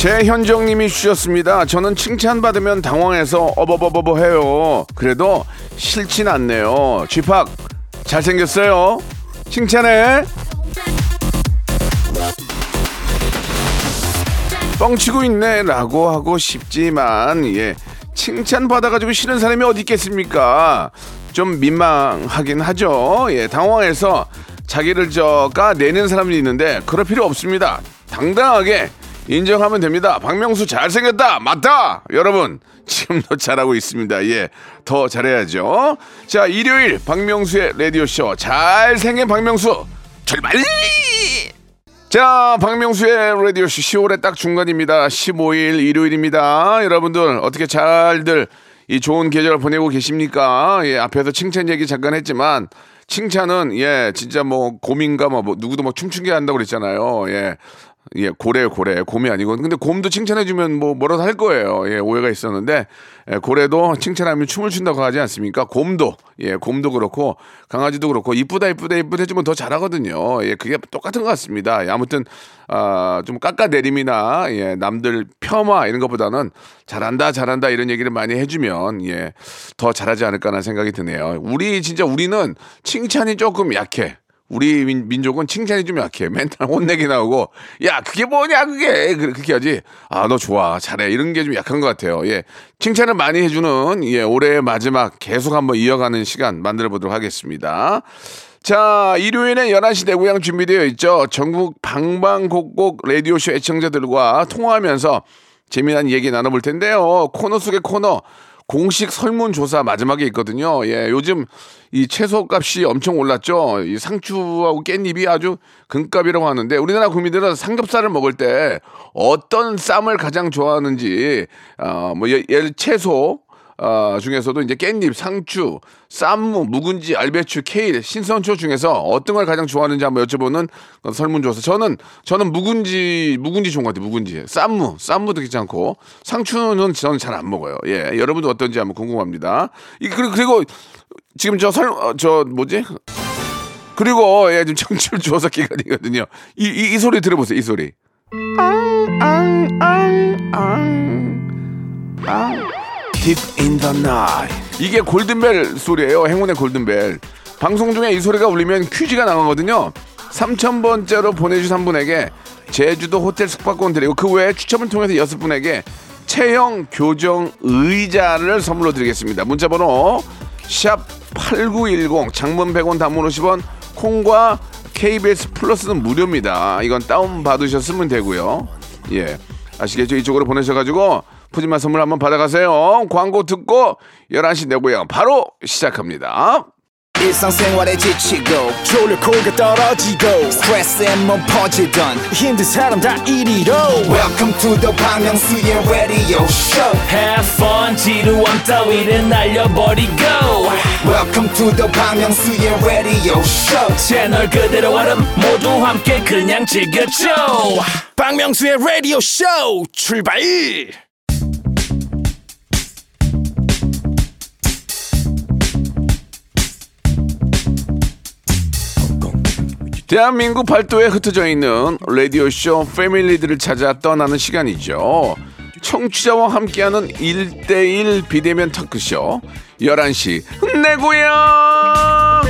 최현정님이 주셨습니다. 저는 칭찬받으면 당황해서 어버버버버 해요. 그래도 싫진 않네요. 쥐팍 잘생겼어요. 칭찬해. 뻥치고 있네라고 하고 싶지만 예 칭찬 받아가지고 싫은 사람이 어디 있겠습니까? 좀 민망하긴 하죠. 예 당황해서 자기를 저 까내는 사람이 있는데 그럴 필요 없습니다. 당당하게 인정하면 됩니다. 박명수 잘생겼다. 맞다. 여러분 지금도 잘하고 있습니다. 예, 더 잘해야죠. 자, 일요일 박명수의 라디오 쇼 잘생긴 박명수 출발! 자, 박명수의 라디오 쇼 10월에 딱 중간입니다. 15일 일요일입니다. 여러분들 어떻게 잘들 이 좋은 계절 보내고 계십니까? 예, 앞에서 칭찬 얘기 잠깐 했지만 칭찬은 예 진짜 뭐 고민가 뭐, 뭐 누구도 뭐 춤추게 한다고 그랬잖아요. 예 예, 고래, 고래, 곰이 아니고. 근데 곰도 칭찬해주면 뭐 뭐라도 할 거예요. 예, 오해가 있었는데, 예, 고래도 칭찬하면 춤을 춘다고 하지 않습니까? 곰도, 예, 곰도 그렇고, 강아지도 그렇고, 이쁘다, 이쁘다, 이쁘다 해주면 더 잘하거든요. 예, 그게 똑같은 것 같습니다. 예, 아무튼, 아, 좀 깎아내림이나, 예, 남들 폄하 이런 것보다는 잘한다, 잘한다 이런 얘기를 많이 해주면, 예, 더 잘하지 않을까라는 생각이 드네요. 우리, 진짜 우리는 칭찬이 조금 약해. 우리 민, 족은 칭찬이 좀 약해. 맨날 혼내기 나오고, 야, 그게 뭐냐, 그게. 그렇게 하지. 아, 너 좋아. 잘해. 이런 게 좀 약한 것 같아요. 예. 칭찬을 많이 해주는, 예, 올해의 마지막 계속 한번 이어가는 시간 만들어 보도록 하겠습니다. 자, 일요일에 11시 내고향 준비되어 있죠. 전국 방방곡곡 라디오쇼 애청자들과 통화하면서 재미난 얘기 나눠볼 텐데요. 코너 속의 코너. 공식 설문조사 마지막에 있거든요. 예, 요즘 이 채소 값이 엄청 올랐죠. 이 상추하고 깻잎이 아주 금값이라고 하는데 우리나라 국민들은 삼겹살을 먹을 때 어떤 쌈을 가장 좋아하는지, 어, 뭐, 예를 채소, 어, 중에서도 이제 깻잎, 상추, 쌈무, 묵은지, 알배추, 케일, 신선초 중에서 어떤 걸 가장 좋아하는지 한번 여쭤보는 설문조사. 저는 저는 묵은지 묵은지 좋은 것 같아요. 묵은지, 쌈무, 쌈무도 괜찮고 상추는 저는 잘 안 먹어요. 예, 여러분도 어떤지 한번 궁금합니다. 이 그리고, 그리고 지금 저 설저 어, 뭐지? 그리고 예, 지금 청취율 조사 기간이거든요. 이, 이, 이 소리 들어보세요. 이 소리. Deep in the night. 이게 골든벨 소리예요. 행운의 골든벨. 방송 중에 이 소리가 울리면 퀴즈가 나가거든요. 3,000번째로 보내주신 한 분에게 제주도 호텔 숙박권 드리고 그 외에 추첨을 통해서 여섯 분에게 체형 교정 의자를 선물로 드리겠습니다. 문자 번호 샵 8910 장문 100원 단문 50원 콩과 KBS 플러스는 무료입니다. 이건 다운 받으셨으면 되고요. 예. 아시겠죠? 이쪽으로 보내셔 가지고 푸짐한 선물 한번 받아가세요. 광고 듣고 11시 내고요. 바로 시작합니다. 일상생활에 지치고, 졸려 코가 떨어지고, 스트레스에 몸 퍼지던, 힘든 사람 다 이리로. welcome to the Bang Myung-soo's radio show have fun 지루함 따위를 날려버리고 welcome to the Bang Myung-soo's radio show 채널 그대로 얼음 모두 함께 그냥 즐겨줘 박명수의 라디오 쇼 출발 대한민국 팔도에 흩어져 있는 라디오쇼 패밀리들을 찾아 떠나는 시간이죠. 청취자와 함께하는 1대1 비대면 터크쇼 11시 내 고향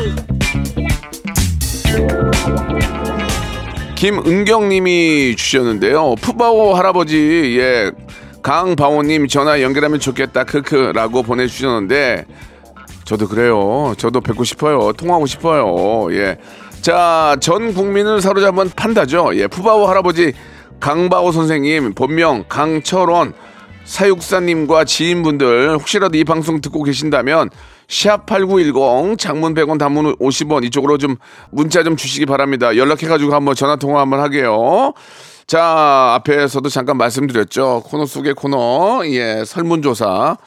김은경님이 주셨는데요. 푸바오 할아버지 예 강바오님 전화 연결하면 좋겠다 크크라고 보내주셨는데 저도 그래요. 저도 뵙고 싶어요. 통하고 싶어요. 예. 자, 전 국민을 사로잡은 판다죠. 예, 푸바오 할아버지 강바오 선생님, 본명 강철원, 사육사님과 지인분들 혹시라도 이 방송 듣고 계신다면 샵8910 장문 100원 단문 50원 이쪽으로 좀 문자 좀 주시기 바랍니다. 연락해 가지고 한번 전화 통화 한번 하게요. 자, 앞에서도 잠깐 말씀드렸죠. 코너 속의 코너, 예, 설문조사.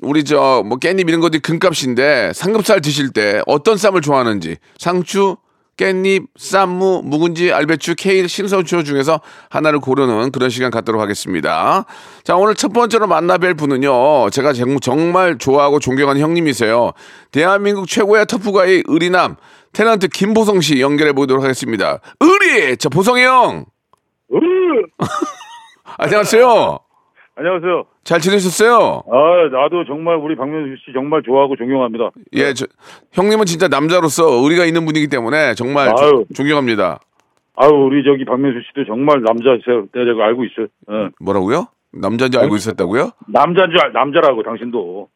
우리 저, 뭐, 깻잎 이런 것들이 금값인데, 삼겹살 드실 때 어떤 쌈을 좋아하는지, 상추, 깻잎, 쌈무, 묵은지, 알배추, 케일, 신선추 중에서 하나를 고르는 그런 시간 갖도록 하겠습니다. 자, 오늘 첫 번째로 만나뵐 분은요, 제가 정- 정말 좋아하고 존경하는 형님이세요. 대한민국 최고의 터프가이 의리남, 테넌트 김보성 씨 연결해 보도록 하겠습니다. 의리! 자, 보성이 형! 으! 안녕하세요. 안녕하세요. 잘 지내셨어요? 아, 나도 정말 우리 박명수 씨 정말 좋아하고 존경합니다. 예, 저, 형님은 진짜 남자로서 의리가 있는 분이기 때문에 정말 조- 아유. 존경합니다. 아유, 우리 저기 박명수 씨도 정말 남자세요. 내가 알고 있어요. 예. 뭐라고요? 남자인지 알고 있었다고요? 남자인 줄 알, 남자라고 당신도.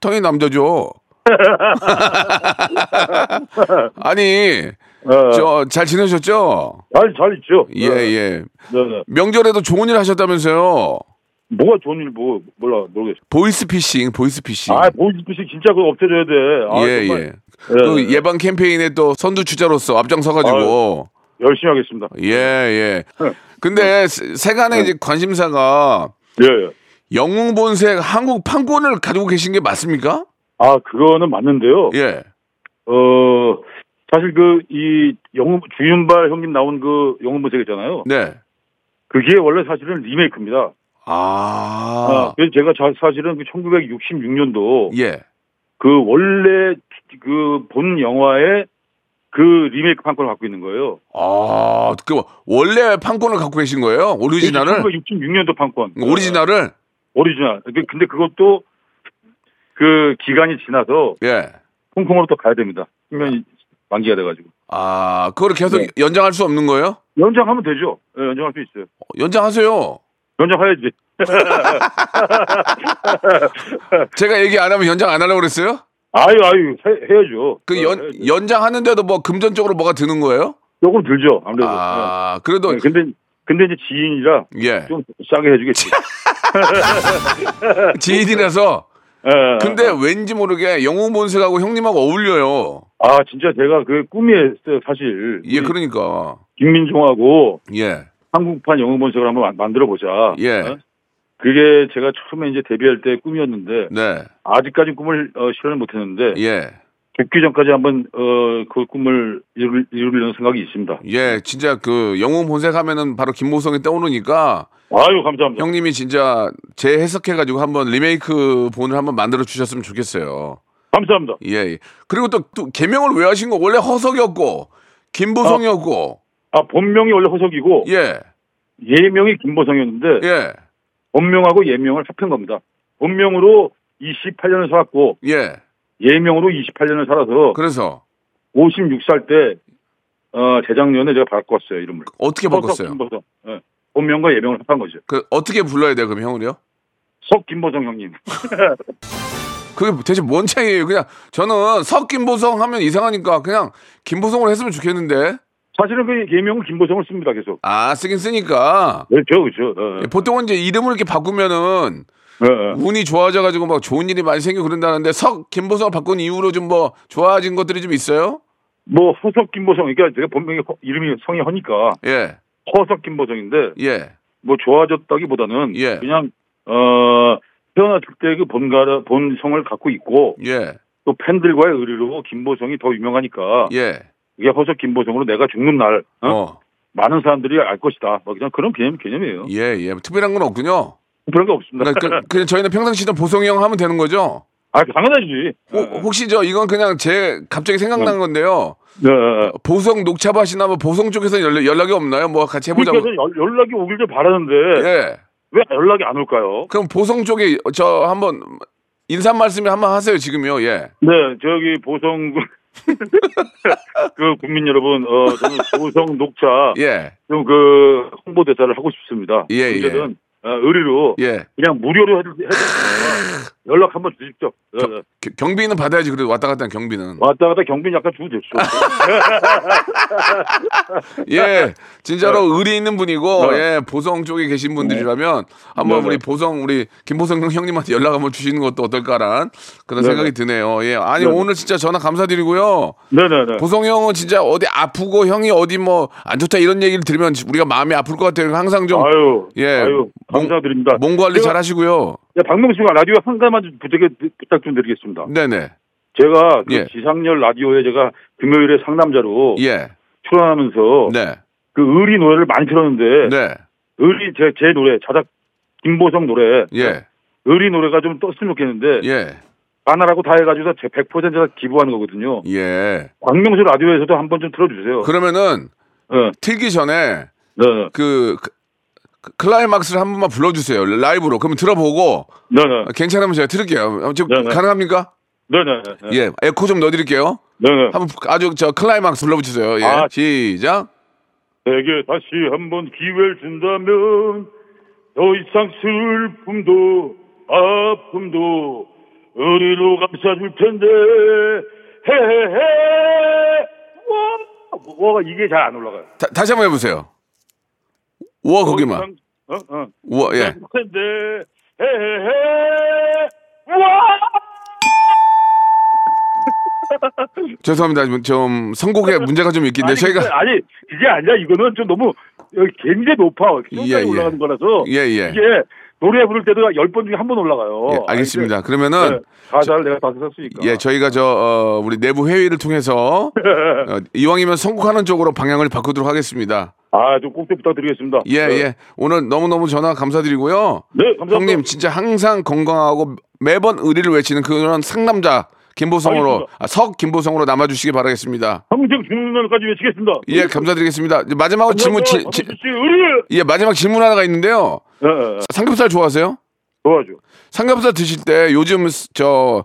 당연히 남자죠. 아니, 어, 저잘 지내셨죠? 잘, 잘 있죠? 예, 네. 예. 네, 네. 명절에도 좋은 일 하셨다면서요? 뭐가 좋은 일, 뭐, 몰라, 모르겠어. 보이스피싱, 보이스피싱. 아, 보이스피싱 진짜 그거 없애줘야 돼. 아, 예, 정말. 예. 그 예 방 캠페인에 또 선두 주자로서 앞장서가지고. 열심히 하겠습니다. 예, 예. 근데 세- 세간의 이제 관심사가 예, 예. 영웅 본색 한국 판권을 가지고 계신 게 맞습니까? 아, 그거는 맞는데요. 예. 어, 사실 그, 이, 영웅, 주윤발 형님 나온 그 영웅본색 있잖아요. 네. 그게 원래 사실은 리메이크입니다. 아. 아, 그래서 제가 자- 사실은 그 1966년도 예. 그 원래 그 본 영화의 그 리메이크 판권을 갖고 있는 거예요. 아, 그 원래 판권을 갖고 계신 거예요? 오리지널을? 1966년도 판권. 오리지널을? 오리지널. 근데 근데 그것도 그 기간이 지나서 예. 홍콩으로 또 가야 됩니다. 수면이 만기가 돼가지고 아, 그거를 계속 네. 연장할 수 없는 거예요? 연장하면 되죠. 예, 연장할 수 있어요. 어, 연장하세요. 연장해야지. 제가 얘기 안 하면 연장 안 하려고 그랬어요? 아유 아유 해, 해야죠. 그 어, 연, 해야죠. 연장하는데도 뭐 금전적으로 뭐가 드는 거예요? 조금 들죠. 아무래도. 아, 그래도, 예. 근데 근데 이제 지인이라 예. 좀 싸게 해주겠지. 지인이라서. 예. 근데 왠지 모르게 영웅 본색하고 형님하고 어울려요. 아 진짜 제가 그 꿈이었어요 사실. 예, 그러니까. 김민종하고 예. 한국판 영웅 본색을 한번 만- 만들어 보자. 예. 그게 제가 처음에 이제 데뷔할 때 꿈이었는데 네. 아직까지 꿈을 어, 실현을 못했는데 예. 죽기 전까지 한번 어, 그 꿈을 이룰, 이루려는 생각이 있습니다. 예, 진짜 그 영웅 본색 하면은 바로 김보성이 떠오르니까 아유 감사합니다. 형님이 진짜 재해석해가지고 한번 리메이크 본을 한번 만들어 주셨으면 좋겠어요. 감사합니다. 예. 예. 그리고 또, 또 개명을 왜 하신 거? 원래 허석이었고 김보성이었고 아 본명이 원래 허석이고 예. 예명이 김보성이었는데 예. 본명하고 예명을 합한 겁니다. 본명으로 28년을 살았고 예. 예명으로 28년을 살아서 그래서 56살 때 어, 재작년에 제가 바꿨어요 이름을. 어떻게 바꿨어요? 석 김보성. 예. 본명과 예명을 합한 거죠. 그 어떻게 불러야 돼요, 그럼 형을요? 석 김보성 형님. 그게 대체 뭔 차이예요? 그냥 저는 석 김보성 하면 이상하니까 그냥 김보성으로 했으면 좋겠는데. 사실은 그 예명은 김보성을 씁니다 계속. 아, 쓰긴 쓰니까. 그렇죠, 그렇죠. 어, 예, 보통은 이제 이름을 이렇게 바꾸면은 어, 어. 운이 좋아져가지고 막 좋은 일이 많이 생기고 그런다는데 석 김보성을 바꾼 이후로 좀 뭐 좋아진 것들이 좀 있어요? 뭐 허석 김보성, 그러니까 제가 본명이 허- 이름이 성이 허니까 예, 허석 김보성인데 예, 뭐 좋아졌다기보다는 예. 그냥 어 태어났을 때 그 본가라 본성을 갖고 있고 예, 또 팬들과의 의리로 김보성이 더 유명하니까 예. 이게 허석 김보성으로 내가 죽는 날 어? 어, 많은 사람들이 알 것이다. 뭐 그냥 그런 개념 개념이에요. 예, 예. 특별한 건 없군요. 그런 거 없습니다. 그러니까 그, 그냥 저희는 평상시도 보성이 형 하면 되는 거죠? 아 당연하지. 호- 혹시 저 이건 그냥 제 갑자기 생각난 건데요. 네. 네. 보성 녹차밭이나 뭐 보성 쪽에서 연락, 연락이 없나요? 뭐 같이 해보자고. 그러니까 연- 연락이 오길 좀 바라는데 예. 왜 연락이 안 올까요? 그럼 보성 쪽에 저 한번 인사 말씀을 한번 하세요 지금요. 예. 네, 저기 보성 그 국민 여러분, 어 저는 보성 녹차 예. 좀그 홍보 대사를 하고 싶습니다. 예, 예. 언제든 어, 의리로 예. 그냥 무료로 테니까 연락 한번 주십시오. 네, 네. 겨- 경비는 받아야지 그래도 왔다 갔다 하는 경비는. 왔다 갔다 경비 약간 주고 됐죠. 예, 진짜로 네. 의리 있는 분이고 네. 예 보성 쪽에 계신 분들이라면 한번 네, 우리 네. 보성 우리 김보성 형님한테 연락 한번 주시는 것도 어떨까란 그런 네, 생각이 네. 드네요. 예, 아니 네, 네. 오늘 진짜 전화 감사드리고요. 네네네. 보성 형은 진짜 어디 아프고 형이 어디 뭐 안 좋다 이런 얘기를 들으면 우리가 마음이 아플 것 같아요. 항상 좀 아유, 예, 아유, 몸- 감사드립니다. 몸 관리 제가- 잘 하시고요. 네, 박명수 씨가 라디오 한 가지만 좀 부탁 좀 드리겠습니다. 네네. 제가 그 예. 지상렬 라디오에 제가 금요일에 상남자로 예. 출연하면서 네. 그 의리 노래를 많이 들었는데 네. 의리 제, 제 노래 자작 김보성 노래 예. 의리 노래가 좀 떴으면 좋겠는데 예. 하나라고 다 해가지고 제 100%다 기부하는 거거든요. 예. 박명수 라디오에서도 한번 좀 틀어주세요. 그러면은 네, 틀기 전에 네, 그, 그- 그 클라이막스를 한 번만 불러주세요. 라이브로. 그러면 들어보고 네, 네, 괜찮으면 제가 틀을게요. 지금 네, 네. 가능합니까? 네, 네, 네, 예. 에코 좀 넣어드릴게요. 네, 네. 한번 아주 저 클라이막스 불러주세요. 예. 아. 시작. 내게 다시 한번 기회를 준다면 더 이상 슬픔도 아픔도 의리로 감싸줄 텐데 헤헤헤 와, 와 이게 잘 안 올라가요. 다, 다시 한번 해보세요. 우와 거기만. 더 이상, 어, 어. 우와 예. 감싸줄 텐데 헤헤헤 와 죄송합니다. 좀- 좀 선곡에 문제가 좀 있긴데 아니, 저희가 아니 그게 아니라 이거는 좀 너무 여기 굉장히 높아 예, 굉장히 예. 올라가는 거라서 예 예. 이게 노래 부를 때도 열 번 중에 한 번 올라가요. 예, 알겠습니다. 아니, 그러면은 네, 가사를 내가 다 썼으니까. 예, 저희가 저 어, 우리 내부 회의를 통해서 어, 이왕이면 선곡하는 쪽으로 방향을 바꾸도록 하겠습니다. 아, 좀 꼭좀 부탁드리겠습니다. 예, 네. 예. 오늘 너무너무 전화 감사드리고요. 네, 감사합니다. 형님 진짜 항상 건강하고 매번 의리를 외치는 그런 상남자 김보성으로. 아, 석 김보성으로 남아주시기 바라겠습니다. 평생 죽는 날까지 외치겠습니다. 예, 감사드리겠습니다. 이제 마지막으로 질문 지, 지-. 예, 마지막 질문 하나가 있는데요. 예, 예, 예. 삼겹살 좋아하세요? 좋아죠. 삼겹살 드실 때 요즘 스- 저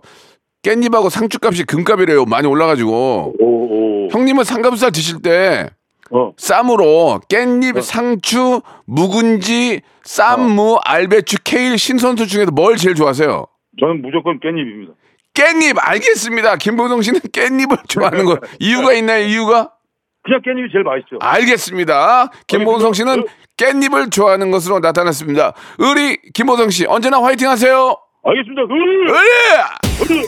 깻잎하고 상추값이 금값이래요. 많이 올라가지고 오, 오. 형님은 삼겹살 드실 때 어, 쌈으로 깻잎, 상추, 묵은지, 쌈무, 알배추, 케일, 신선수 중에서 뭘 제일 좋아하세요? 저는 무조건 깻잎입니다. 깻잎 알겠습니다. 김보성 씨는 깻잎을 좋아하는 거 이유가 있나요? 이유가? 그냥 깻잎이 제일 맛있죠. 알겠습니다. 김보성 씨는 깻잎을 좋아하는 것으로 나타났습니다. 의리 김보성 씨 언제나 화이팅 하세요. 알겠습니다. 의리. 의리! 의리.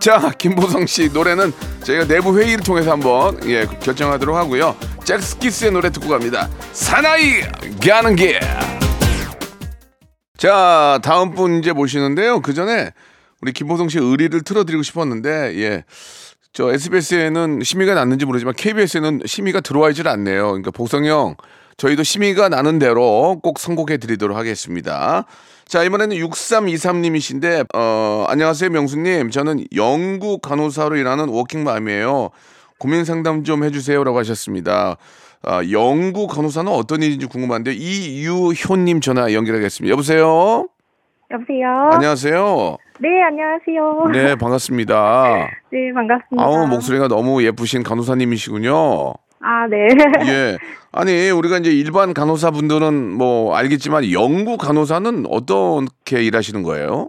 자, 김보성 씨 노래는 저희가 내부 회의를 통해서 한번 예, 결정하도록 하고요. 잭스키스의 노래 듣고 갑니다. 사나이 가는 길. 자, 다음 분 이제 모시는데요. 그 전에 우리 김보성 씨 의리를 틀어드리고 싶었는데, 예. 저 SBS에는 심의가 났는지 모르지만 KBS에는 심의가 들어와 있질 않네요. 그러니까 복성형 저희도 심의가 나는 대로 꼭 선곡해 드리도록 하겠습니다. 자, 이번에는 6323님이신데, 어, 안녕하세요, 명수님. 저는 영구 간호사로 일하는 워킹맘이에요. 고민 상담 좀 해주세요라고 하셨습니다. 아, 영구 간호사는 어떤 일인지 궁금한데, 이유효님 전화 연결하겠습니다. 여보세요? 여보세요. 안녕하세요. 네, 안녕하세요. 네, 반갑습니다. 네, 반갑습니다. 아우, 목소리가 너무 예쁘신 간호사님이시군요. 아, 네. 예. 아니, 우리가 이제 일반 간호사분들은 뭐 알겠지만 영구 간호사는 어떻게 일하시는 거예요?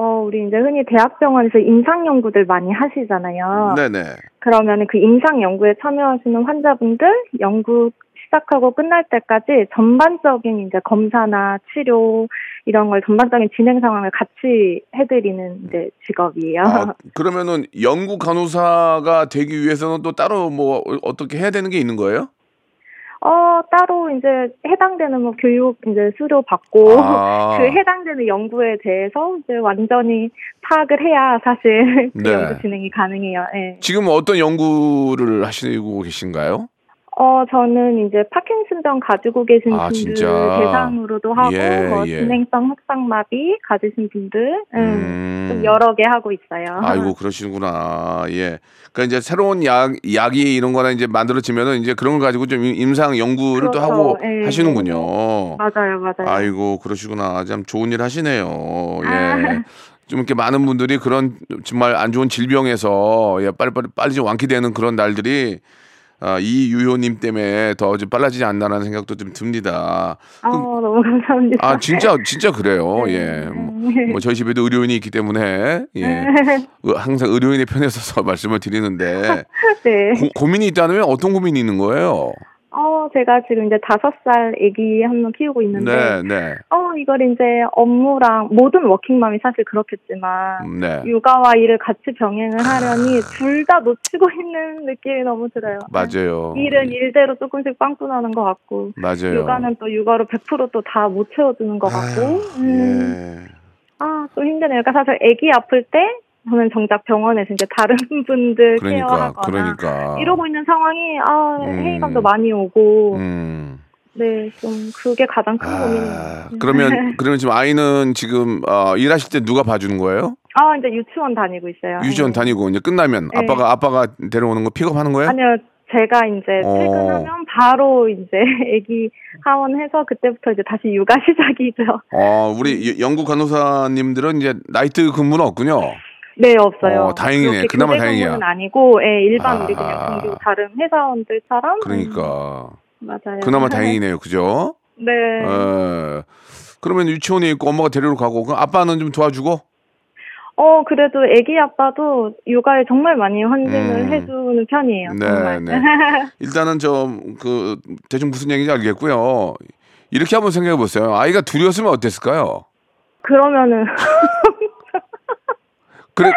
어, 우리 이제 흔히 대학병원에서 임상 연구들 많이 하시잖아요. 네네. 그러면 그 임상 연구에 참여하시는 환자분들 연구 시작하고 끝날 때까지 전반적인 이제 검사나 치료 이런 걸 전반적인 진행 상황을 같이 해드리는 이제 직업이에요. 아, 그러면은 영구 간호사가 되기 위해서는 또 따로 뭐 어떻게 해야 되는 게 있는 거예요? 어, 따로 이제 해당되는 뭐 교육 이제 수료 받고 아. 그 해당되는 연구에 대해서 이제 완전히 파악을 해야 사실 그 네. 연구 진행이 가능해요. 예. 지금 어떤 연구를 하시고 계신가요? 어, 저는 이제 파킨슨병 가지고 계신 아, 분들 진짜? 대상으로도 하고 예, 뭐 예. 진행성 확장마비 가지신 분들 음, 음. 좀 여러 개 하고 있어요. 아이고 그러시구나. 예. 그러니까 이제 새로운 약 약이 이런 거나 이제 만들어지면은 이제 그런 걸 가지고 좀 임상 연구를 또 그렇죠. 하고 예. 하시는군요. 맞아요, 맞아요. 아이고 그러시구나. 참 좋은 일 하시네요. 예. 아. 좀 이렇게 많은 분들이 그런 정말 안 좋은 질병에서 예, 빨리 빨리 빨리 좀 완쾌되는 그런 날들이 아, 이유효님 때문에 더 좀 빨라지지 않나라는 생각도 좀 듭니다. 아, 너무 감사합니다. 아 진짜 진짜 그래요. 네. 예. 뭐, 뭐 저희 집에도 의료인이 있기 때문에 예. 의- 항상 의료인의 편에 서서 말씀을 드리는데 네. 고, 고민이 있다면 어떤 고민이 있는 거예요? 어, 제가 지금 이제 다섯 살 아기 한 명 키우고 있는데, 네, 네. 어, 이걸 이제 업무랑 모든 워킹맘이 사실 그렇겠지만, 음, 네. 육아와 일을 같이 병행을 하려니 둘 다 놓치고 있는 느낌이 너무 들어요. 맞아요. 일은 일대로 조금씩 빵꾸 나는 것 같고, 맞아요. 육아는 또 육아로 100%또 다 못 채워주는 것 같고, 아유, 음, 예. 아, 좀 힘드네요. 그러니까 사실 아기 아플 때, 저는 정작 병원에서 이제 다른 분들 그러니까 케어하거나, 그러니까 이러고 있는 상황이, 아, 음. 회의감도 많이 오고, 음. 네, 좀 그게 가장 큰. 아, 그러면 그러면 지금 아이는 지금 어, 일하실 때 누가 봐주는 거예요? 아, 이제 유치원 다니고 있어요. 유치원 네. 다니고 이제 끝나면 네. 아빠가 아빠가 데려오는 거 픽업하는 거예요? 아니요, 제가 이제 어. 퇴근하면 바로 이제 아기 하원해서 그때부터 이제 다시 육아 시작이죠. 어, 우리 여- 영국 간호사님들은 이제 나이트 근무는 없군요. 네, 없어요. 어, 다행이네. 그나마 다행이야. 아니고, 예, 일반 우리. 그냥 공교 다른 회사원들처럼. 그러니까 음, 맞아요. 그나마 다행이네요. 그죠? 네. 어, 그러면 유치원에 있고 엄마가 데리러 가고 그럼 아빠는 좀 도와주고 어, 그래도 아기 아빠도 육아에 정말 많이 헌신을 음. 해주는 편이에요. 네. 네. 일단은 좀 그 대충 무슨 얘기인지 알겠고요. 이렇게 한번 생각해 보세요. 아이가 둘이었으면 어땠을까요? 그러면은, 그래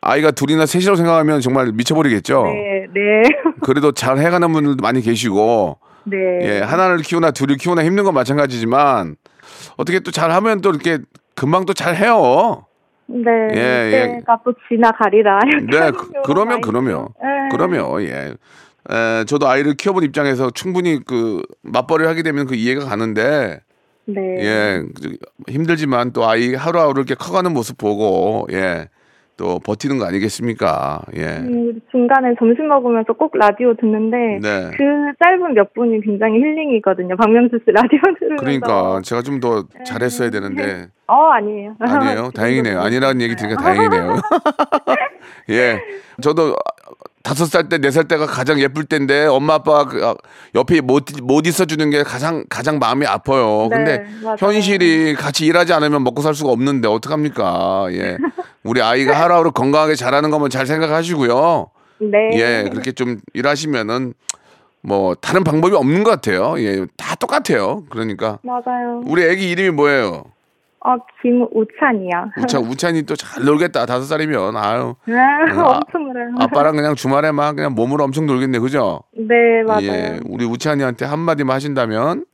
아이가 둘이나 셋이라고 생각하면 정말 미쳐버리겠죠. 네, 네. 그래도 잘 해가는 분들도 많이 계시고 네. 예 하나를 키우나 둘을 키우나 힘든 건 마찬가지지만 어떻게 또 잘하면 또 이렇게 금방 또 잘 해요. 네, 예, 예. 때가 또 지나가리라. 네, 그, 하는 그러면. 예. 그러면 예. 에, 저도 아이를 키워본 입장에서 충분히 그 맞벌이를 하게 되면 그 이해가 가는데 네. 예 그, 힘들지만 또 아이 하루하루 이렇게 커가는 모습 보고 예 또 버티는 거 아니겠습니까 예 음, 중간에 점심 먹으면서 꼭 라디오 듣는데 네. 그 짧은 몇 분이 굉장히 힐링이거든요. 박명수 씨 라디오 들으면서. 그러니까 제가 좀 더 잘했어야 되는데 어 아니에요. 아니에요 다행이네요 아니라는 얘기 들으니까 다행이네요 예 저도 다섯 살 때 네 살 때가 가장 예쁠 때인데 엄마 아빠 그, 아, 옆에 못, 못 있어주는 게 가장 가장 마음이 아파요. 네, 근데 맞아요. 현실이 같이 일하지 않으면 먹고 살 수가 없는데 어떡합니까? 예. 우리 아이가 하루하루 건강하게 자라는 것만 잘 생각하시고요. 네. 예, 그렇게 좀 일하시면은 뭐 다른 방법이 없는 것 같아요. 예, 다 똑같아요. 그러니까 맞아요. 우리 애기 이름이 뭐예요? 어 김우찬이요. 우찬 우찬이 또 잘 놀겠다. 다섯 살이면 아유 아, 아, 엄청 그래요. 아빠랑 그냥 주말에 막 그냥 몸으로 엄청 놀겠네, 그죠? 네 맞아요. 예, 우리 우찬이한테 한 마디만 하신다면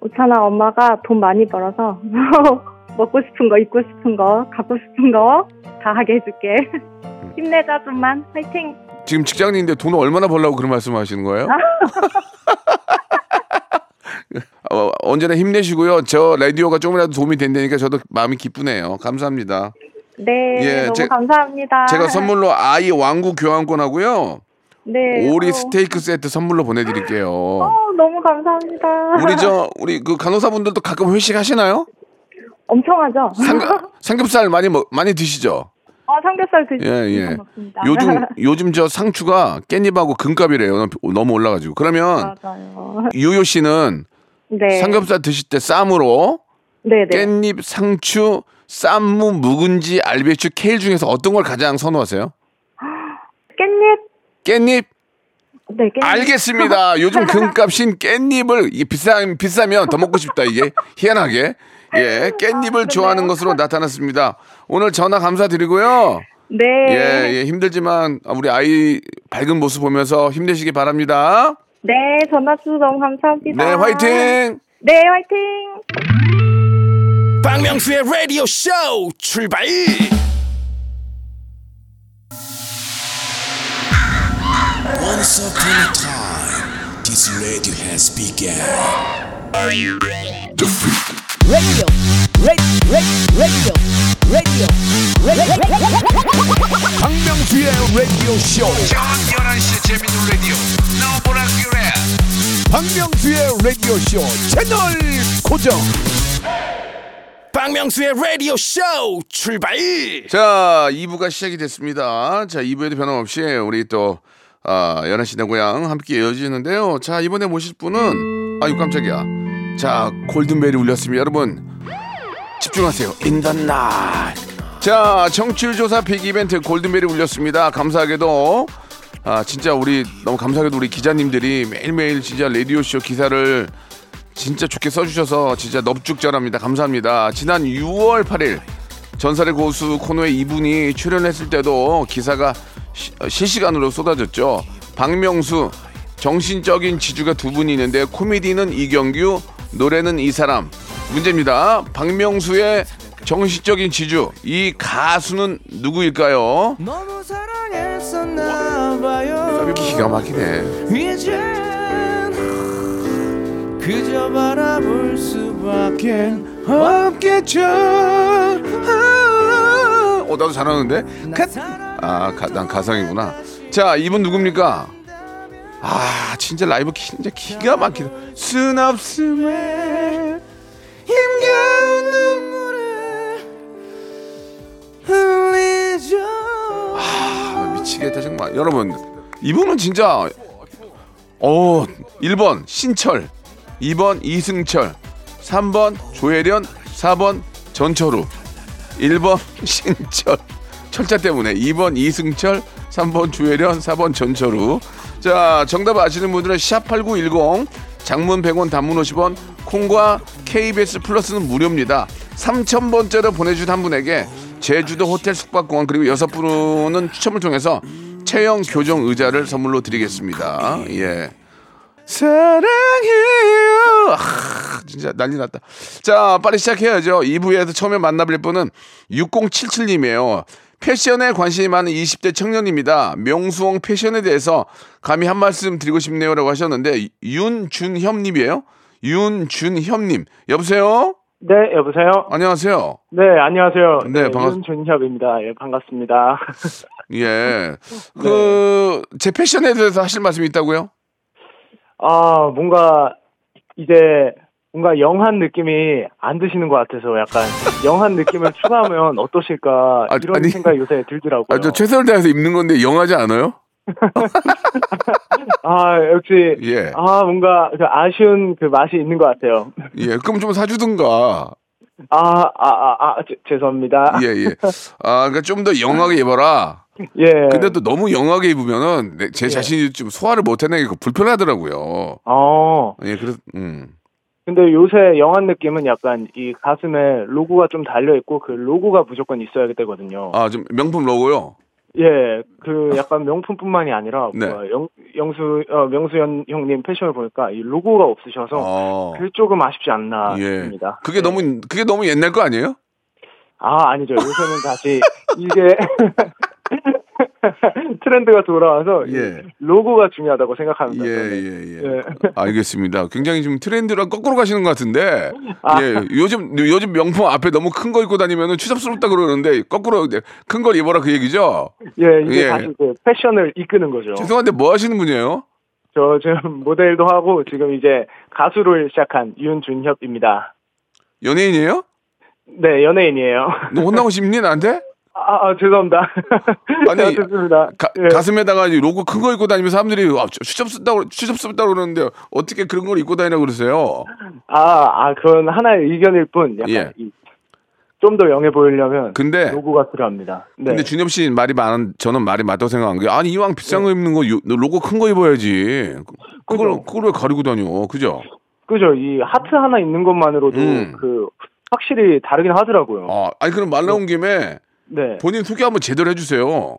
우찬아 엄마가 돈 많이 벌어서 먹고 싶은 거 입고 싶은 거 갖고 싶은 거 다 하게 해줄게. 힘내자 좀만 화이팅. 지금 직장인인데 돈을 얼마나 벌라고 그런 말씀 하시는 거예요? 어, 언제나 힘내시고요. 저 라디오가 조금이라도 도움이 된다니까 저도 마음이 기쁘네요. 감사합니다. 네 예, 너무 제- 감사합니다. 제가 선물로 아이 왕구 교환권하고요. 네 오리 어, 스테이크 세트 선물로 보내드릴게요. 어, 너무 감사합니다. 우리 저 우리 그 간호사분들도 가끔 회식 하시나요? 엄청 하죠. 삼겹, 삼겹살 많이 먹, 많이 드시죠? 어, 삼겹살 드시 예, 예. 먹습니다. 요즘 요즘 저 상추가 깻잎하고 금값이래요. 너무- 너무 올라가지고. 그러면 맞아요. 유효 씨는 네. 삼겹살 드실 때 쌈으로 네네. 깻잎, 상추, 쌈무, 묵은지, 알배추, 케일 중에서 어떤 걸 가장 선호하세요? 깻잎. 깻잎? 네, 깻잎. 알겠습니다. 요즘 금값인 깻잎을 이게 비싸 비싸면 더 먹고 싶다 이게 희한하게 예 깻잎을 좋아하는 것으로 나타났습니다. 오늘 전화 감사드리고요. 네. 예, 예 힘들지만 우리 아이 밝은 모습 보면서 힘내시기 바랍니다. 네, 전화 주셔서 너무 감사합니다. 네 화이팅. 네, 화이팅. 박명수의 라디오 쇼 출발 Once upon a time, this radio has begun. radio radio radio radio 박명수의 라디오 쇼. 저녁 11시 재밌는 라디오. 너보라 그래. 박명수의 라디오 쇼 채널 고정. 박명수의 라디오 쇼 출발 자 2부가 시작이 됐습니다. 자 2부에도 변함없이 우리 또 아, 연하 씨내 고향 함께 이어지는데요. 자, 이번에 모실 분은 아유 깜짝이야. 자, 골든벨이 울렸습니다. 여러분 집중하세요. 인더나 자, 청취율 조사 빅 이벤트 골든벨이 울렸습니다. 감사하게도 아, 진짜 우리 너무 감사하게도 우리 기자님들이 매일매일 진짜 라디오 쇼 기사를 진짜 좋게 써주셔서 진짜 넙죽절합니다. 감사합니다. 지난 6월 8일 전설의 고수 코너에 이분이 출연했을 때도 기사가 시- 어, 실시간으로 쏟아졌죠. 박명수 정신적인 지주가 두 분이 있는데 코미디는 이경규 노래는 이 사람 문제입니다. 박명수의 정신적인 지주 이 가수는 누구일까요? 너무 사랑했었나봐요 기가 막히네. 그저 바라볼 수밖에 없겠죠 어 나도 잘하는데. 가, 아, 가, 난 가상이구나. 자, 이분 누굽니까? 아, 진짜 라이브 진짜 기가 막히다. 순 없음에 힘겨운 눈물에 흘리죠 아, 미치겠다 정말. 여러분, 이분은 진짜 어, 1번 신철, 2번 이승철, 3번 조혜련, 4번 전철우. 1번 신철 철자 때문에 2번 이승철 3번 주혜련 4번 전철우 자 정답 아시는 분들은 샵8910 장문 100원 단문 50원 콩과 KBS 플러스는 무료입니다 3000번째로 보내주신 한 분에게 제주도 호텔 숙박권 그리고 여섯 분은 추첨을 통해서 체형 교정 의자를 선물로 드리겠습니다 예 사랑해요. 아, 진짜 난리 났다. 자, 빨리 시작해야죠. 2부에서 처음에 만나뵐 분은 6077님이에요. 패션에 관심이 많은 20대 청년입니다. 명수홍 패션에 대해서 감히 한 말씀 드리고 싶네요라고 하셨는데 윤준협님이에요. 윤준협님 여보세요. 네, 여보세요? 안녕하세요. 네, 안녕하세요. 네, 반갑- 윤준협입니다. 예, 반갑습니다. 예. 그제 패션에 대해서 하실 말씀이 있다고요? 아, 뭔가, 이제, 뭔가 영한 느낌이 안 드시는 것 같아서 약간 영한 느낌을 추가하면 어떠실까 아, 이런 아니. 생각이 요새 들더라고요. 아, 저 최선을 다해서 입는 건데 영하지 않아요? 아, 역시, 예. 아, 뭔가 그 아쉬운 그 맛이 있는 것 같아요. 예. 그럼 좀 사주든가. 아, 아, 아, 아, 죄- 죄송합니다. 예, 예. 아, 그러니까 좀 더 영하게 입어라. 예. 근데 또 너무 영하게 입으면은 내- 제 자신이 좀 소화를 못 해내고 불편하더라고요. 어, 예, 그래서 음. 근데 요새 영한 느낌은 약간 이 가슴에 로고가 좀 달려 있고 그 로고가 무조건 있어야 되거든요. 아, 좀 명품 로고요. 예, 그 약간 명품뿐만이 아니라 네. 뭐야, 영, 영수 어, 명수현 형님 패션을 보니까 이 로고가 없으셔서 어. 그게 조금 아쉽지 않나 예. 싶습니다. 그게 예. 너무 그게 너무 옛날 거 아니에요? 아 아니죠. 요새는 다시 이게 트렌드가 돌아와서 이 예. 로고가 중요하다고 생각합니다. 예. 예, 예. 예. 알겠습니다. 굉장히 지금 트렌드랑 거꾸로 가시는 것 같은데. 아. 예. 요즘 요즘 명품 앞에 너무 큰 거 입고 다니면은 추잡스럽다 그러는데 거꾸로 큰 걸 입어라 그 얘기죠. 예, 이제 예. 다시 그 패션을 이끄는 거죠. 죄송한데 뭐 하시는 분이에요? 저 지금 모델도 하고 지금 이제 가수를 시작한 윤준협입니다. 연예인이에요? 네, 연예인이에요. 너 혼나고 싶니 나한테? 아, 아 죄송합니다. 아니, 아, 좋습니다. 가, 예. 가슴에다가 이 로고 큰 거 입고 다니면 사람들이 아, 추잡스럽다고 추잡스럽다고 그러는데 어떻게 그런 걸 입고 다니라고 그러세요? 아, 아, 그건 하나의 의견일 뿐. 약간 예. 좀더 영해 보이려면 근데 로고가 필요합니다. 네. 근데 준엽 씨 말이 많은 저는 말이 맞다고 생각한 게 아니 이왕 비싼 거 입는 거 로고 큰 거 입어야지. 그걸 그죠. 그걸 왜 가리고 다녀? 그죠? 그죠. 이 하트 하나 있는 것만으로도 음. 그 확실히 다르긴 하더라고요. 아, 아니 그럼 말 나온 김에 네. 본인 소개 한번 제대로 해주세요.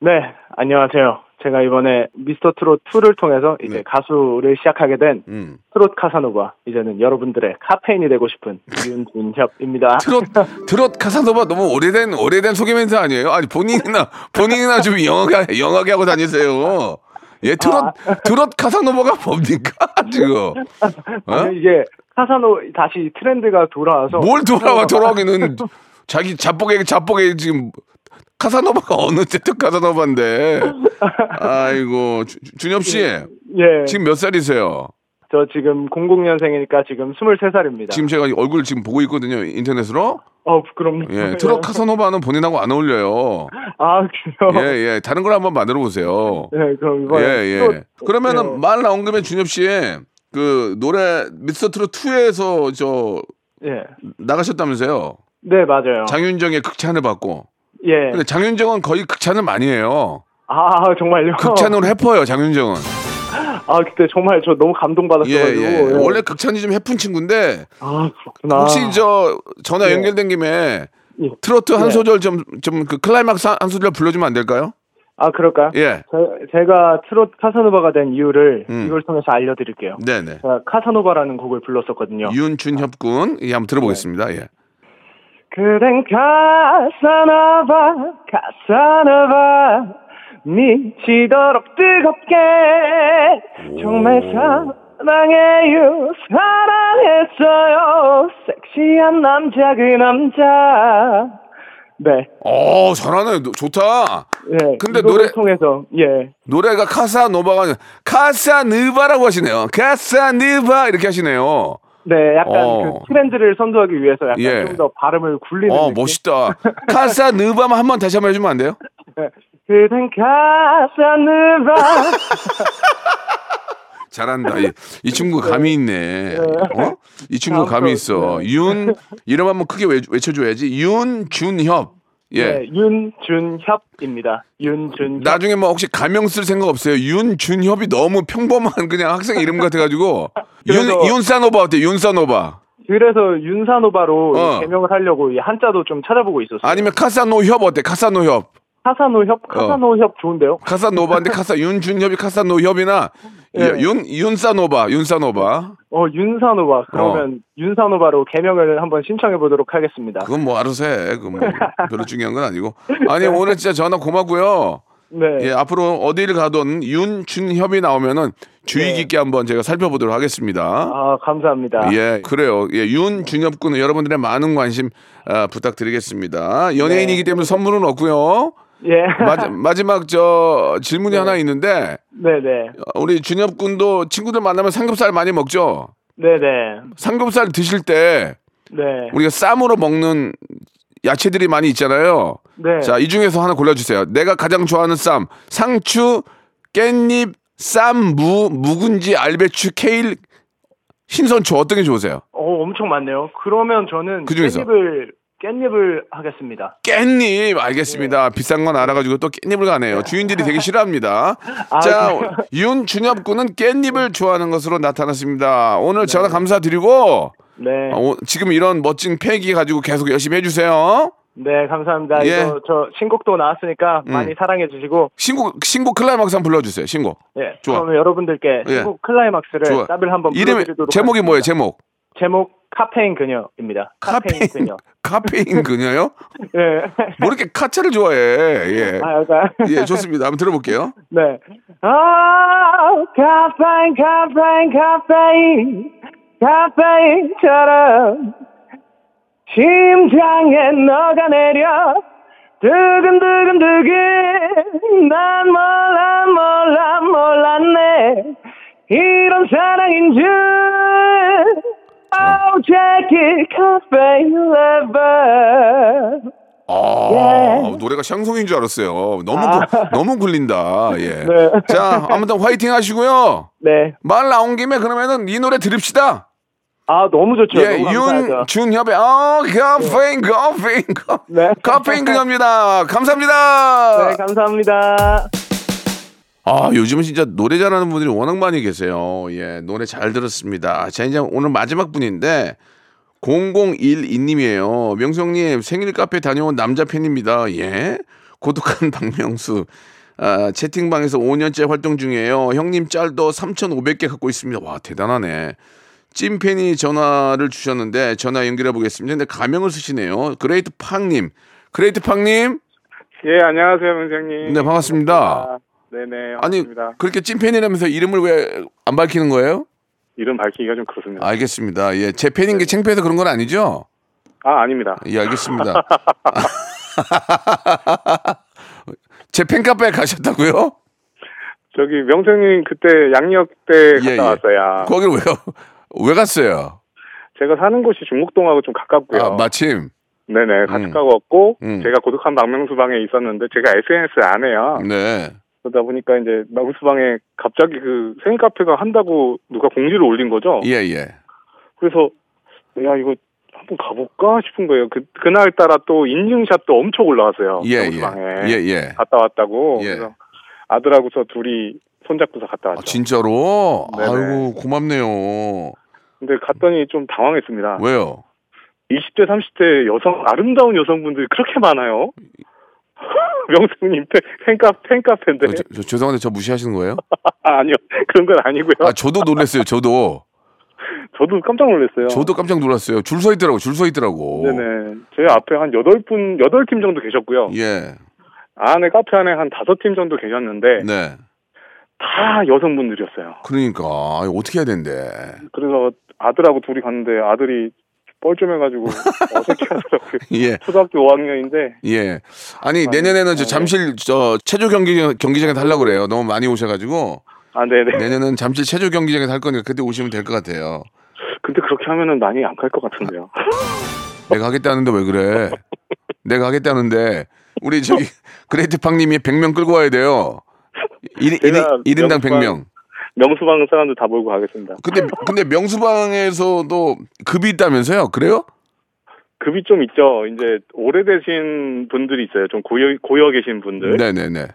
네. 안녕하세요. 제가 이번에 미스터 트롯 2를 통해서 이제 네. 가수를 시작하게 된 음. 트롯 카사노바 이제는 여러분들의 카페인이 되고 싶은 윤준협입니다. 트롯 트롯 카사노바 너무 오래된 오래된 소개 멘트 아니에요? 아니 본인이나 본인이나 좀 young하게 young하게 하고 다니세요. 예, 트롯 트롯 카사노바가 뭡니까 지금? 어? 아니, 이게 카사노 다시 트렌드가 돌아와서 뭘 돌아와 돌아오기는 자기 자뻑에 자뻑에 지금 카사노바가 어느 적 카사노바인데 아이고 주- 준협 씨 예. 지금 몇 살이세요? 저 지금 00년생이니까 지금 23살입니다. 지금 제가 얼굴 지금 보고 있거든요 인터넷으로. 어, 부끄럽네요. 예, 트롯 카사노바는 본인하고 안 어울려요. 아, 그래요? 예, 예, 다른 걸 한번 만들어 보세요. 네, 그럼 예, 이번에 예. 또- 그러면은 네. 말 나온 김에 준엽 씨, 그 노래 미스터 트롯 2에서 저 예. 나가셨다면서요? 네, 맞아요. 장윤정의 극찬을 받고. 예. 근데 장윤정은 거의 극찬을 많이 해요. 아, 정말요? 극찬으로 해퍼요, 장윤정은. 아, 그때 정말 저 너무 감동받았어 예, 가지고. 예. 원래 극찬이 좀 해픈 친구인데 아, 그렇구나. 혹시 저 전화 예. 연결된 김에 예. 트로트 한 네. 소절 좀 좀 그 클라이막스 한 소절 불러주면 안 될까요? 아, 그럴까요? 예. 제, 가 트롯 카사노바가 된 이유를 음. 이걸 통해서 알려드릴게요. 네네. 제가 카사노바라는 곡을 불렀었거든요. 윤준협 군, 예, 한번 들어보겠습니다. 예. 그댄 카사노바, 카사노바, 미치도록 뜨겁게, 정말 사랑해요, 사랑했어요, 섹시한 남자, 그 남자. 네, 오, 잘하네. 노- 좋다. 예. 근데 노래- 통해서, 예. 노래가 카사노바가 아니라 카사느바라고 하시네요. 카사느바 이렇게 하시네요. 네, 약간 어. 그 트렌드를 선도하기 위해서 약간 예. 좀 더 발음을 굴리는 어, 느낌. 멋있다. 카사느바만 한번 다시 한번 해주면 안 돼요? 그댄 카사노바. 잘한다. 이, 이 친구 감이 있네. 어? 이 친구 감이 있어. 윤 이름 한번 크게 외, 외쳐줘야지. 윤준협. 예. 네, 윤준협입니다. 윤준협. 나중에 뭐 혹시 가명 쓸 생각 없어요? 윤준협이 너무 평범한 그냥 학생 이름 같아가지고 윤 윤사노바 어때? 윤사노바. 그래서 윤사노바로 어. 개명을 하려고 이 한자도 좀 찾아보고 있었어요. 아니면 카사노협 어때? 카사노협. 카사노협, 카사노협 좋은데요? 카사노바인데 카사 윤준협이 카사노협이나 예. 윤 윤사노바 윤사노바. 어, 윤사노바. 그러면 윤사노바로 개명을 한번 신청해 보도록 하겠습니다. 그건 뭐 알아서 해. 그건 뭐 별로 중요한 건 아니고. 아니 오늘 진짜 전화 고맙고요. 네. 예, 앞으로 어디를 가든 윤준협이 나오면은 주의 네. 깊게 한번 제가 살펴보도록 하겠습니다. 아, 감사합니다. 예, 그래요. 예, 윤준협 군은 여러분들의 많은 관심 아, 부탁드리겠습니다. 연예인이기 때문에 선물은 없고요. 예. 마지, 마지 막 저 질문이 하나 있는데 네네. 우리 준협 군도 친구들 만나면 삼겹살 많이 먹죠. 네네. 삼겹살 드실 때 네. 우리가 쌈으로 먹는 야채들이 많이 있잖아요. 네. 자, 이 중에서 하나 골라주세요. 내가 가장 좋아하는 쌈. 상추, 깻잎, 쌈, 무, 묵은지, 알배추, 케일, 흰선추 어떤 게 좋으세요? 어, 엄청 많네요. 그러면 저는 그 중에서? 깻잎을, 깻잎을 하겠습니다. 깻잎 알겠습니다. 비싼 건 알아가지고 또 깻잎을 가네요. 주인들이 되게 싫어합니다. 아, 자, 그래요? 윤준협 군은 깻잎을 좋아하는 것으로 나타났습니다. 오늘 전화 감사드리고 네. 어, 오- 지금 이런 멋진 패기 가지고 계속 열심히 해주세요. 네, 감사합니다. 예. 이거 저 신곡도 나왔으니까 많이 사랑해 주시고, 신곡 신곡 클라이막스 한번 불러주세요. 신곡. 예. 좋아. 그러면 여러분들께 예. 신곡 클라이막스를 좋아. 답을 한번 이름 불러드리도록 제목이 뭐예요? 제목. 제목 카페인 그녀입니다. 카페인, 그녀. 카페인 그녀요? 예. 뭐 이렇게 카차를 좋아해? 예. 아, 약간. 예, 좋습니다. 한번 들어볼게요. 네. 아, 카페인, 카페인, 카페인, 카페인처럼 심장에 녹아내려 두근두근두근 난 몰라 몰라 몰랐네 이런 사랑인 줄 Jackie, caffeine lover. 아, 노래가 샹송인 줄 알았어요. 너무 굴- 너무 굴린다. 예. 네. 자, 아무튼 화이팅 하시고요. 네. 말 나온 김에 그러면은 이 노래 들읍시다. 아, 너무 좋죠. 예. 윤준협의 어, 카페인, 카페인, 카- 네. 카페인 그녀입니다. 감사합니다. 네, 감사합니다. 아, 요즘은 진짜 노래 잘하는 분들이 워낙 많이 계세요. 예, 노래 잘 들었습니다. 자, 이제 오늘 마지막 분인데, 0012님이에요. 명수 형님, 생일 카페 다녀온 남자 팬입니다. 예. 고독한 박명수. 아, 채팅방에서 5년째 활동 중이에요. 형님 짤도 3,500개 갖고 있습니다. 와, 대단하네. 찐팬이 전화를 주셨는데, 전화 연결해 보겠습니다. 근데 가명을 쓰시네요. 그레이트 팡님. 그레이트 팡님? 예, 안녕하세요, 명장님. 네, 반갑습니다. 네네, 아니 반갑습니다. 그렇게 찐팬이라면서 이름을 왜 안 밝히는 거예요? 이름 밝히기가 좀 그렇습니다. 알겠습니다. 예, 제 팬인 게 창피해서 그런 건 아니죠? 아, 아닙니다. 예, 알겠습니다. 제 팬카페에 가셨다고요? 저기 명성님 그때 양력대 갔다 예, 예. 왔어요. 거길 왜요? 왜 갔어요? 제가 사는 곳이 중곡동하고 좀 가깝고요. 아, 마침. 네네 같이 음. 가고 음. 제가 고독한 망명수 방에 있었는데 제가 SNS 안 해요. 네. 그러다 보니까 이제 망수방에 갑자기 그 생일 카페가 한다고 누가 공지를 올린 거죠. 예, 예. 그래서 야 이거 한번 가볼까 싶은 거예요. 그 그날 따라 또 인증샷도 엄청 올라왔어요. 예, 명수방에 예. 예, 예. 갔다 왔다고. 예. 그래서 아들하고서 둘이 손잡고서 갔다 왔죠. 아, 진짜로? 네네. 아이고, 고맙네요. 근데 갔더니 좀 당황했습니다. 왜요? 20대, 30대 여성, 아름다운 여성분들이 그렇게 많아요? 명수님 팬- 팬카, 팬카페인데. 저, 저, 죄송한데 저 무시하시는 거예요? 아, 아니요. 그런 건 아니고요. 아, 저도 놀랐어요, 저도. 저도 깜짝 놀랐어요. 저도 깜짝 놀랐어요. 줄 서 있더라고, 줄 서 있더라고. 네네. 제 앞에 한 8분, 8팀 정도 계셨고요. 예. 안에 카페 안에 한 5팀 정도 계셨는데, 네. 다 여성분들이었어요. 그러니까, 아, 어떻게 해야 된대. 그래서 아들하고 둘이 갔는데 아들이 뻘쭘해가지고 어색해 하더라고요. 예. 초등학교 5학년인데, 예. 아니, 내년에는 저 네. 잠실 저 체조 경기 경기장에 하려고 그래요. 너무 많이 오셔가지고 아, 네네. 내년은 잠실 체조 경기장에 할 거니까 그때 오시면 될 것 같아요. 근데 그렇게 하면은 많이 안 갈 것 같은데요. 내가 하겠다는데 왜 그래? 내가 하겠다는데 우리 저기 그레이트 팡님이 100명 끌고 와야 돼요. 1, 제가 1, 인당 명수방- 100명. 명수방 사람들 다 몰고 가겠습니다. 근데 근데 명수방에서도 급이 있다면서요? 그래요? 급이 좀 있죠. 이제 오래되신 분들이 있어요. 좀 고여 고여 계신 분들. 네네네.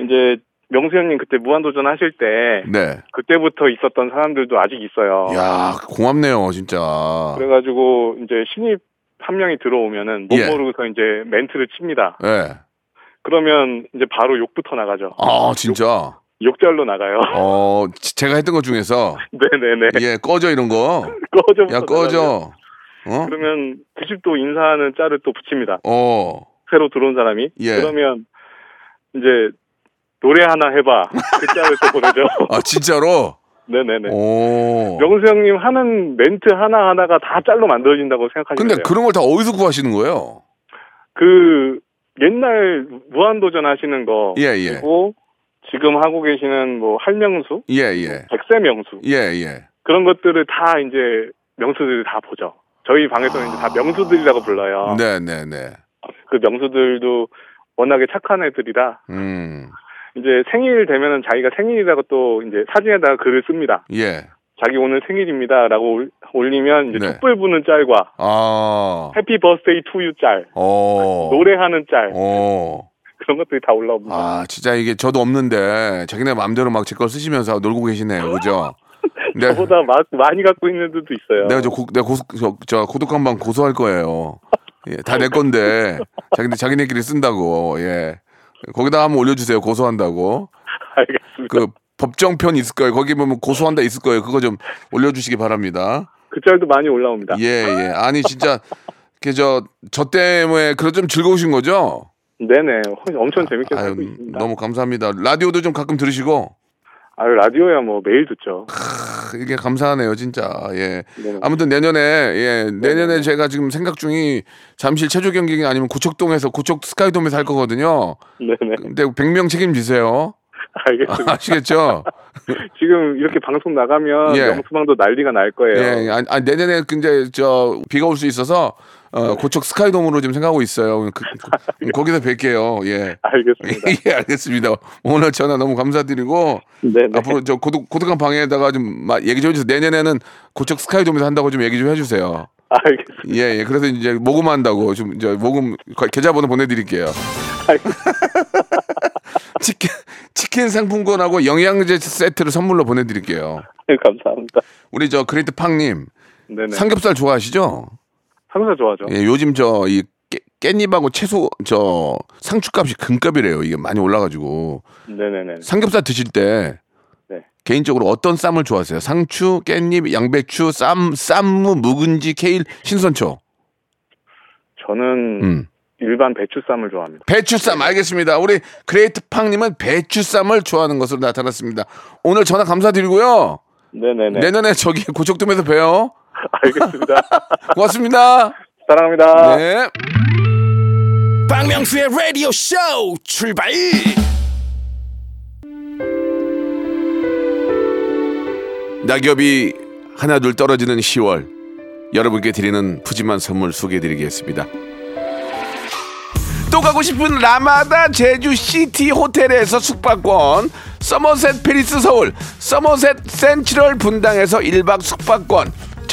이제 명수 형님 그때 무한도전 하실 때 네. 그때부터 있었던 사람들도 아직 있어요. 야 고맙네요 진짜. 그래가지고 이제 신입 한 명이 들어오면은 못 예. 모르고서 이제 멘트를 칩니다. 네. 그러면 이제 바로 욕부터 나가죠. 아 진짜. 욕 절로 나가요. 어 지- 제가 했던 것 중에서 네네네. 예 꺼져 이런 거. 꺼져. 야 꺼져. 어? 그러면 90도 인사하는 짤을 또 붙입니다. 어. 새로 들어온 사람이. 예. 그러면 이제 노래 하나 해봐. 그 짤을 또 보내죠. 아 진짜로? 네네네. 오. 명수 형님 하는 멘트 하나 하나가 다 짤로 만들어진다고 생각하시면 근데 돼요. 그런 걸 다 어디서 구하시는 거예요? 그 옛날 무한도전 하시는 거 예, 예. 그리고 지금 하고 계시는 뭐 할명수, 예, 예. 백세 명수 예, 예. 그런 것들을 다 이제 명수들이 다 보죠. 저희 방에서는 이제 다 명수들이라고 불러요. 네, 네, 네. 그 명수들도 워낙에 착한 애들이라 음. 이제 생일 되면은 자기가 생일이라고 또 이제 사진에다가 글을 씁니다. 예. 자기 오늘 생일입니다라고 올- 올리면 이제 네. 촛불 부는 짤과 아. Happy birthday to you 짤, 어. 노래하는 짤 어. 그런 것들이 다 올라옵니다. 아, 진짜 이게 저도 없는데 자기네 마음대로 막 제 거 쓰시면서 놀고 계시네요. 그죠? 네. 저보다 마, 많이 갖고 있는 분들도 있어요. 내가 저, 고, 내가 고소, 저, 저 고독한 방 고소할 거예요. 예, 다 내 건데 자기네 자기네끼리 쓴다고. 예. 거기다 한번 올려주세요. 고소한다고. 알겠습니다. 그 법정편 있을 거예요. 거기 보면 고소한다 있을 거예요. 그거 좀 올려주시기 바랍니다. 그 짤도 많이 올라옵니다. 예, 예. 아니 진짜 그저 저 때문에 그래 좀 즐거우신 거죠? 네네. 엄청 재밌게 아유, 살고 있습니다. 너무 감사합니다. 라디오도 좀 가끔 들으시고 아유, 라디오야 뭐 매일 듣죠. 크, 이게 감사하네요, 진짜. 예. 네네. 아무튼 내년에 예 내년에 제가 지금 생각 중이 잠실 체조 경기 아니면 고척동에서 고척 스카이돔에서 할 거거든요. 네네. 근데 100명 책임지세요. 알겠습니다. 아시겠죠? 지금 이렇게 방송 나가면 예. 명수방도 난리가 날 거예요. 예. 아니, 아니, 내년에 근데 저 비가 올 수 있어서 어, 고척 스카이돔으로 지금 생각하고 있어요. 그, 그, 거기서 뵐게요. 예. 알겠습니다. 예, 알겠습니다. 오늘 전화 너무 감사드리고 네네. 앞으로 저 고독 고독한 방에다가 좀 마- 얘기 좀 해주세요. 내년에는 고척 스카이돔에서 한다고 좀 얘기 좀 해주세요. 알겠습니다. 예, 예. 그래서 이제 모금한다고 좀 이제 모금 거- 계좌번호 보내드릴게요. 치킨 치킨 상품권하고 영양제 세트를 선물로 보내드릴게요. 네, 감사합니다. 우리 저 그레이트 팡님 네네. 삼겹살 좋아하시죠? 상사 좋아하죠. 예, 요즘 저 이 깻잎하고 채소 저 상추값이 금값이래요. 이게 많이 올라가지고 네네네. 삼겹살 드실 때 네. 개인적으로 어떤 쌈을 좋아하세요? 상추, 깻잎, 양배추, 쌈, 쌈무, 묵은지, 케일, 신선초. 저는 음. 일반 배추쌈을 좋아합니다. 배추쌈 알겠습니다. 우리 그레이트 팡님은 배추쌈을 좋아하는 것으로 나타났습니다. 오늘 전화 감사드리고요. 네네네. 내년에 저기 고척돔에서 봬요. 알겠습니다. 고맙습니다. 사랑합니다. 네. 박명수의 라디오 쇼 출발 낙엽이 하나둘 떨어지는 10월 여러분께 드리는 푸짐한 선물 소개해드리겠습니다. 또 가고 싶은 라마다 제주 시티 호텔에서 숙박권, 서머셋 팰리스 서울, 서머셋 센트럴 분당에서 1박 숙박권,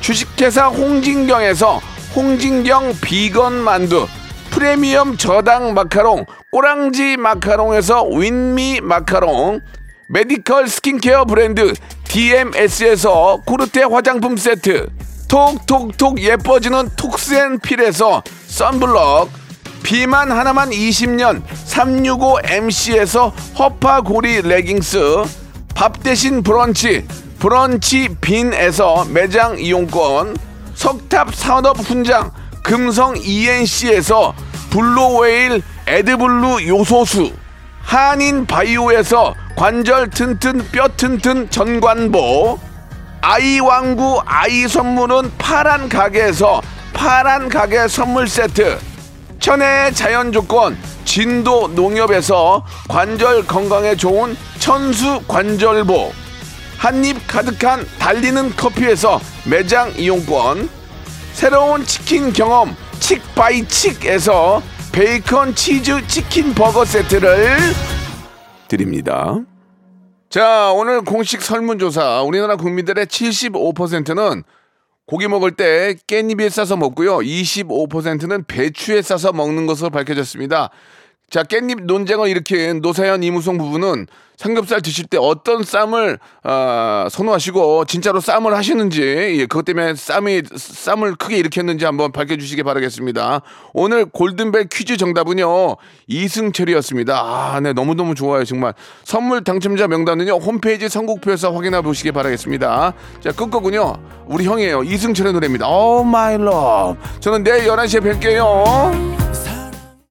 주식회사 홍진경에서 홍진경 비건 만두 프리미엄 저당 마카롱 꼬랑지 마카롱에서 윈미 마카롱 메디컬 스킨케어 브랜드 DMS에서 코르테 화장품 세트 톡톡톡 예뻐지는 톡스앤필에서 썬블럭 비만 하나만 20년 365MC에서 허파고리 레깅스 밥 대신 브런치 브런치 빈에서 매장 이용권 석탑 산업 훈장 금성 ENC에서 블루웨일 에드블루 요소수 한인 바이오에서 관절 튼튼 뼈 튼튼 전관보 아이 완구 아이 선물은 파란 가게에서 파란 가게 선물 세트 천혜의 자연 조건 진도 농협에서 관절 건강에 좋은 천수 관절보 한입 가득한 달리는 커피에서 매장 이용권 새로운 치킨 경험 칙바이칙에서 베이컨 치즈 치킨 버거 세트를 드립니다. 자, 오늘 공식 설문조사. 우리나라 국민들의 75%는 고기 먹을 때 깻잎에 싸서 먹고요. 25%는 배추에 싸서 먹는 것으로 밝혀졌습니다. 자, 깻잎 논쟁을 일으킨 노사연 이무송 부부는 삼겹살 드실 때 어떤 쌈을 어, 선호하시고 진짜로 쌈을 하시는지 예, 그것 때문에 쌈이 쌈을 크게 일으켰는지 한번 밝혀주시기 바라겠습니다. 오늘 골든벨 퀴즈 정답은요 이승철이었습니다. 아, 네 너무 너무 좋아요 정말 선물 당첨자 명단은요 홈페이지 선곡표에서 확인해 보시기 바라겠습니다. 자 끝곡은요 우리 형이에요 이승철의 노래입니다. Oh my love. 저는 내일 11시에 뵐게요.